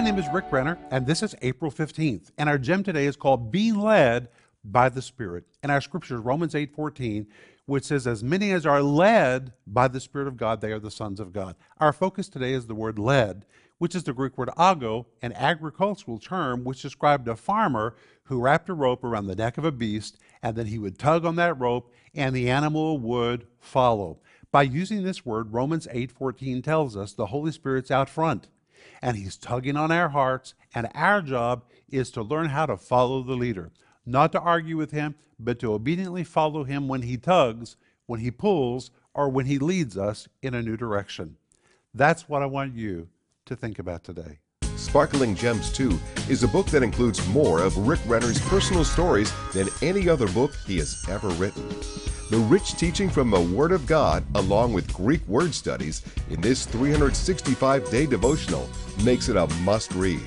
name is Rick Renner, and this is April 15th. And our gem today is called Be Led by the Spirit. And our scripture is Romans 8 14, which says, As many as are led by the Spirit of God, they are the sons of God. Our focus today is the word led, which is the Greek word ago, an agricultural term which described a farmer who wrapped a rope around the neck of a beast, and then he would tug on that rope, and the animal would follow. By using this word, Romans 8:14 tells us the Holy Spirit's out front and he's tugging on our hearts and our job is to learn how to follow the leader, not to argue with him, but to obediently follow him when he tugs, when he pulls, or when he leads us in a new direction. That's what I want you to think about today. Sparkling Gems 2 is a book that includes more of Rick Renner's personal stories than any other book he has ever written. The rich teaching from the Word of God, along with Greek word studies, in this 365 day devotional makes it a must read.